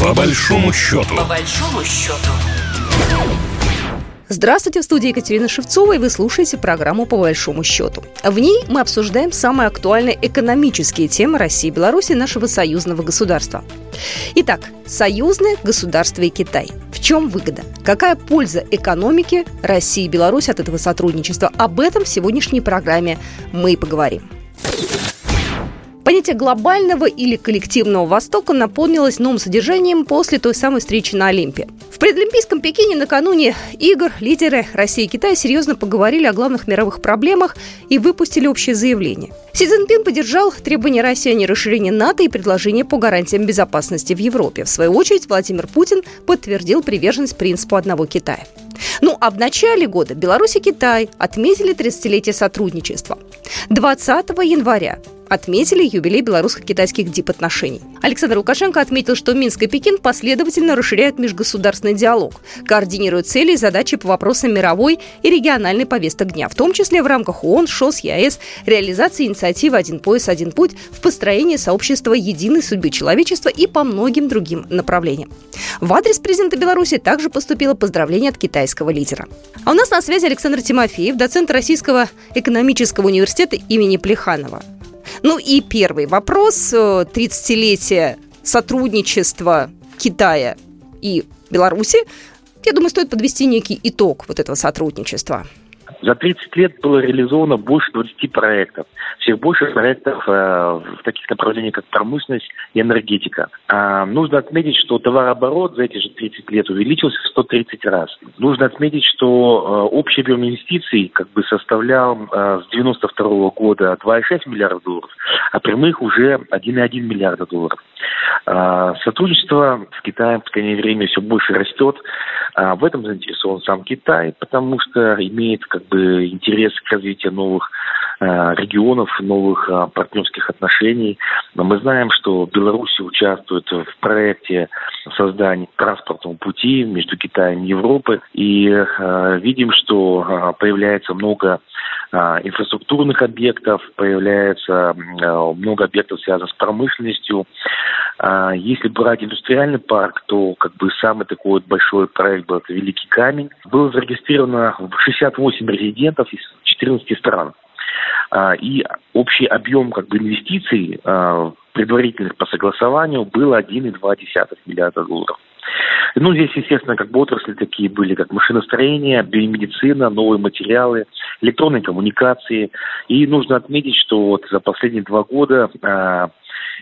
По большому счету. По большому счету. Здравствуйте, в студии Екатерина Шевцова, и вы слушаете программу «По большому счету». В ней мы обсуждаем самые актуальные экономические темы России и Беларуси нашего союзного государства. Итак, союзное государство и Китай. В чем выгода? Какая польза экономике России и Беларуси от этого сотрудничества? Об этом в сегодняшней программе мы и поговорим. Понятие глобального или коллективного Востока наполнилось новым содержанием после той самой встречи на Олимпе. В предолимпийском Пекине накануне игр лидеры России и Китая серьезно поговорили о главных мировых проблемах и выпустили общее заявление. Си Цзиньпин поддержал требования России о нерасширении НАТО и предложение по гарантиям безопасности в Европе. В свою очередь Владимир Путин подтвердил приверженность принципу одного Китая. Ну а в начале года Беларусь и Китай отметили 30-летие сотрудничества. 20 января отметили юбилей белорусско-китайских дипотношений. Александр Лукашенко отметил, что Минск и Пекин последовательно расширяют межгосударственный диалог, координируют цели и задачи по вопросам мировой и региональной повесток дня, в том числе в рамках ООН, ШОС, ЕАЭС, реализации инициативы «Один пояс, один путь» в построении сообщества единой судьбы человечества и по многим другим направлениям. В адрес президента Беларуси также поступило поздравление от китайского лидера. А у нас на связи Александр Тимофеев, доцент Российского экономического университета имени Плеханова. Ну и первый вопрос. 30-летие э, сотрудничества Китая и Беларуси. Я думаю, стоит подвести некий итог вот этого сотрудничества. За 30 лет было реализовано больше 20 проектов. Всех больше проектов э, в таких направлениях, как промышленность и энергетика. А, нужно отметить, что товарооборот за эти же 30 лет увеличился в 130 раз. Нужно отметить, что э, общий объем инвестиций как бы составлял э, с 92 года 2,6 миллиардов долларов, а прямых уже 1,1 миллиарда долларов. А, сотрудничество с Китаем в последнее время все больше растет. А, в этом заинтересован сам Китай, потому что имеет как бы интерес к развитию новых регионов, новых партнерских отношений. Но мы знаем, что Беларусь участвует в проекте создания транспортного пути между Китаем и Европой. И видим, что появляется много инфраструктурных объектов, появляется много объектов, связанных с промышленностью. А если брать индустриальный парк, то как бы самый такой вот большой проект был это Великий Камень. Было зарегистрировано 68 резидентов из 14 стран. А, и общий объем как бы инвестиций а, предварительных по согласованию был 1,2 миллиарда долларов. Ну, здесь, естественно, как бы отрасли такие были, как машиностроение, биомедицина, новые материалы, электронные коммуникации. И нужно отметить, что вот за последние два года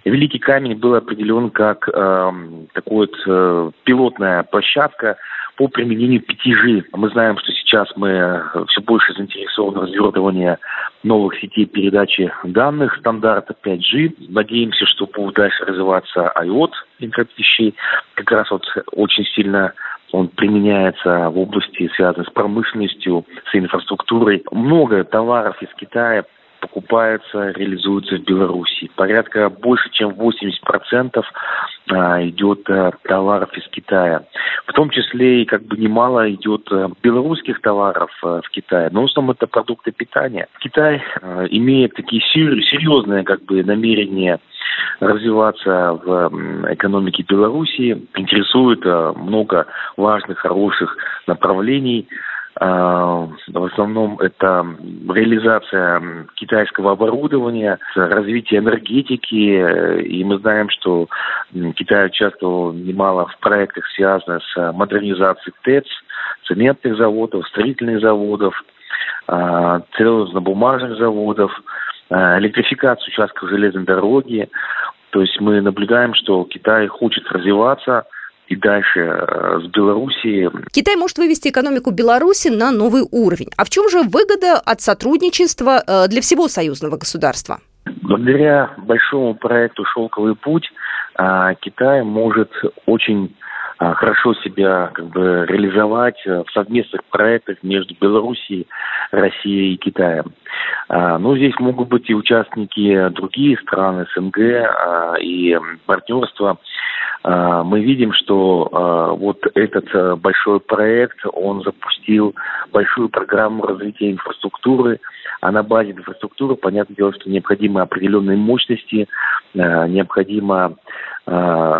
Великий камень был определен как э, такой вот э, пилотная площадка по применению 5G. Мы знаем, что сейчас мы э, все больше заинтересованы в развертывании новых сетей передачи данных стандарта 5G. Надеемся, что будет дальше развиваться IOT, интернет вещей. Как раз вот очень сильно он применяется в области, связанной с промышленностью, с инфраструктурой. Много товаров из Китая покупается, реализуется в Беларуси. Порядка больше, чем 80% а, идет а, товаров из Китая. В том числе и как бы немало идет а, белорусских товаров в Китае, но в основном это продукты питания. Китай имеет такие серьезные как бы намерения развиваться в экономике Беларуси, интересует много важных, хороших направлений. А, в основном это реализация китайского оборудования, развитие энергетики. И мы знаем, что Китай участвовал немало в проектах, связанных с модернизацией ТЭЦ, цементных заводов, строительных заводов, а, целлулозно-бумажных заводов, а, электрификацию участков железной дороги. То есть мы наблюдаем, что Китай хочет развиваться – и дальше э, с Белоруссией. Китай может вывести экономику Беларуси на новый уровень. А в чем же выгода от сотрудничества э, для всего союзного государства? Благодаря большому проекту «Шелковый путь» э, Китай может очень хорошо себя как бы реализовать в совместных проектах между Белоруссией, Россией и Китаем. Ну, здесь могут быть и участники другие страны СНГ, и партнерства мы видим, что вот этот большой проект, он запустил большую программу развития инфраструктуры, а на базе инфраструктуры, понятное дело, что необходимы определенные мощности, необходимо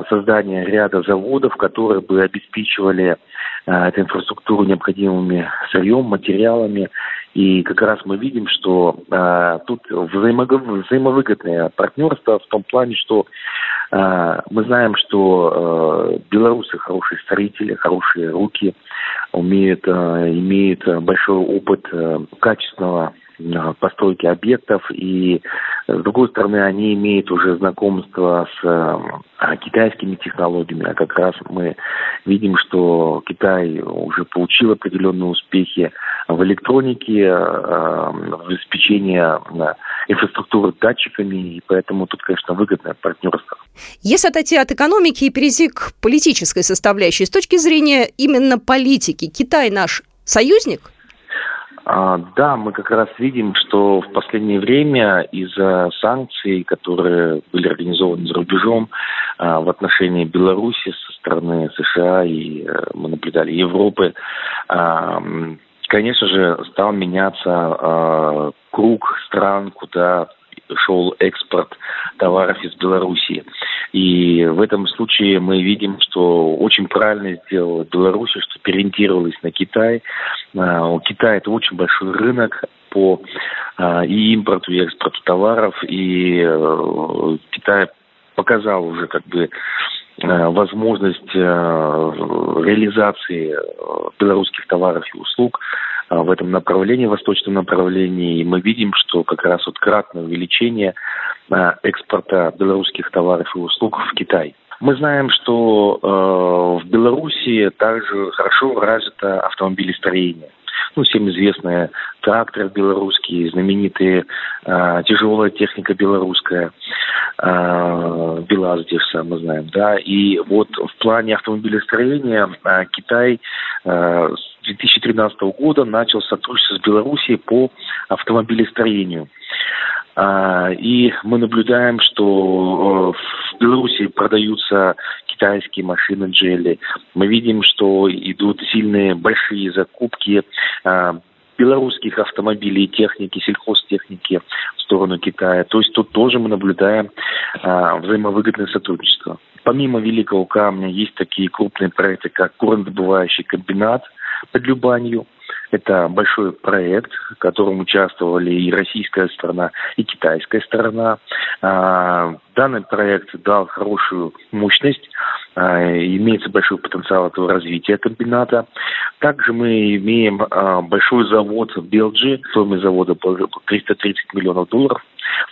создание ряда заводов, которые бы обеспечивали эту инфраструктуру необходимыми сырьем, материалами. И как раз мы видим, что э, тут взаимовыгодное партнерство в том плане, что э, мы знаем, что э, белорусы хорошие строители, хорошие руки, умеют, э, имеют большой опыт э, качественного постройки объектов, и с другой стороны, они имеют уже знакомство с э, китайскими технологиями, а как раз мы видим, что Китай уже получил определенные успехи в электронике, э, в обеспечении э, инфраструктуры датчиками, и поэтому тут, конечно, выгодное партнерство. Если отойти от экономики и перейти к политической составляющей, с точки зрения именно политики, Китай наш союзник? А, да, мы как раз видим, что в последнее время из-за санкций, которые были организованы за рубежом а, в отношении Беларуси со стороны США и э, мы наблюдали Европы, а, конечно же, стал меняться круг стран, куда шел экспорт товаров из Белоруссии. И в этом случае мы видим, что очень правильно сделала Беларусь, что переориентировалась на Китай. А, у Китая это очень большой рынок по а, и импорту, и экспорту товаров, и э, Китай показал уже как бы э, возможность э, реализации белорусских товаров и услуг а, в этом направлении, восточном направлении. И мы видим, что как раз вот кратное увеличение а, экспорта белорусских товаров и услуг в Китай. Мы знаем, что э, в Беларуси также хорошо развито автомобилестроение. Ну, всем известная трактор белорусский, знаменитые э, тяжелая техника белорусская, э, БелАЗ здесь мы знаем, да. И вот в плане автомобилестроения э, Китай э, 2013 года начал сотрудничество с Белоруссией по автомобилестроению. А, и мы наблюдаем, что э, продаются китайские машины джели. Мы видим, что идут сильные большие закупки а, белорусских автомобилей техники, сельхозтехники в сторону Китая. То есть тут тоже мы наблюдаем а, взаимовыгодное сотрудничество. Помимо Великого Камня есть такие крупные проекты, как горнодобывающий комбинат – под Любанью. Это большой проект, в котором участвовали и российская сторона, и китайская сторона. А, данный проект дал хорошую мощность, а, имеется большой потенциал этого развития комбината. Также мы имеем а, большой завод в Белджи, стоимость завода 330 миллионов долларов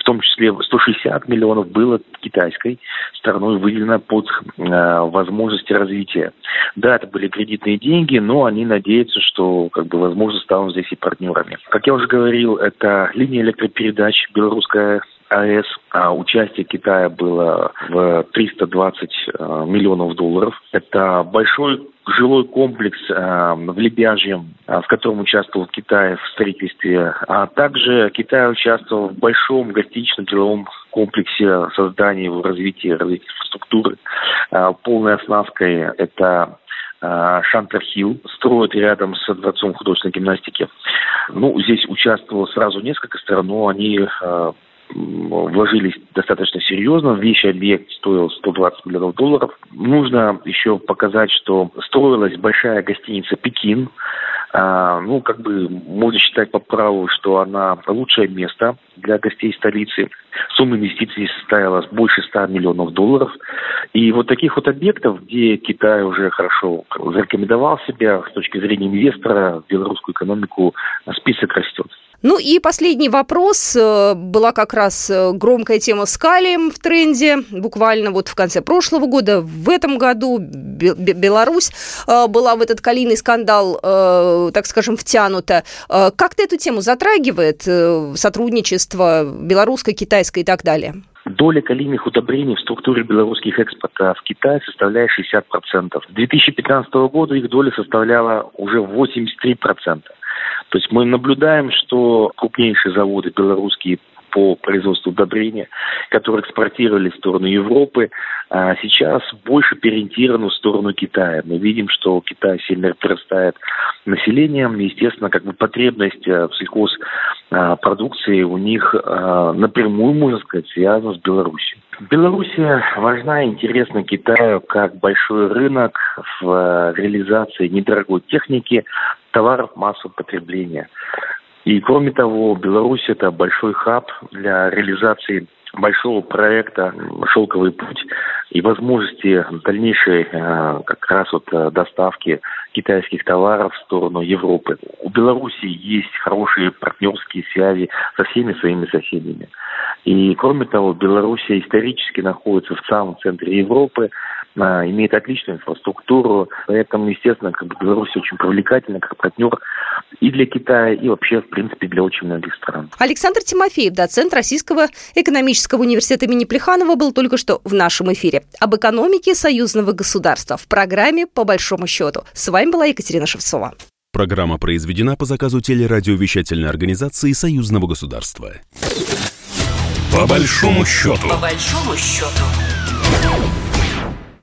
в том числе 160 миллионов было китайской стороной выделено под э, возможности развития. Да, это были кредитные деньги, но они надеются, что, как бы, возможно, станут здесь и партнерами. Как я уже говорил, это линия электропередач белорусская АЭС. А участие Китая было в 320 э, миллионов долларов. Это большой жилой комплекс э, в Лебяжьем, э, в котором участвовал Китай в строительстве. А также Китай участвовал в большом гостиничном деловом комплексе создания и развития, развития инфраструктуры. Э, полной оснасткой это Шантер Хилл строят рядом с Дворцом художественной гимнастики. Ну, здесь участвовало сразу несколько стран, но они вложились достаточно серьезно. Вещий объект стоил 120 миллионов долларов. Нужно еще показать, что строилась большая гостиница «Пекин», а, ну, как бы можно считать по праву, что она лучшее место для гостей столицы. Сумма инвестиций составила больше 100 миллионов долларов. И вот таких вот объектов, где Китай уже хорошо зарекомендовал себя с точки зрения инвестора в белорусскую экономику, список растет. Ну и последний вопрос. Э, была как раз э, громкая тема с калием в тренде. Буквально вот в конце прошлого года. В этом году Беларусь э, была в этот калийный скандал, так скажем, втянута. Как ты эту тему затрагивает? Сотрудничество белорусское, китайское и так далее? Доля калийных удобрений в структуре белорусских экспорта в Китай составляет 60%. С 2015 года их доля составляла уже 83%. То есть мы наблюдаем, что крупнейшие заводы белорусские по производству удобрения, которые экспортировали в сторону Европы, а сейчас больше переориентированы в сторону Китая. Мы видим, что Китай сильно прирастает населением, естественно, как бы потребность э, в сельхозпродукции у них напрямую, можно сказать, связана с Беларусью. Белоруссия важна и интересна Китаю как большой рынок в реализации недорогой техники, товаров массового потребления. И кроме того, Беларусь это большой хаб для реализации большого проекта «Шелковый путь» и возможности дальнейшей э, как раз вот э, доставки китайских товаров в сторону Европы. У Беларуси есть хорошие партнерские связи со всеми своими соседями. И кроме того, Белоруссия исторически находится в самом центре Европы, имеет отличную инфраструктуру, поэтому, естественно, как бы Беларусь очень привлекательна как партнер и для Китая, и вообще, в принципе, для очень многих стран. Александр Тимофеев, доцент Российского экономического университета имени Плеханова, был только что в нашем эфире об экономике союзного государства в программе «По большому счету». С вами была Екатерина Шевцова. Программа произведена по заказу телерадиовещательной организации Союзного государства. По большому счету. По большому счету.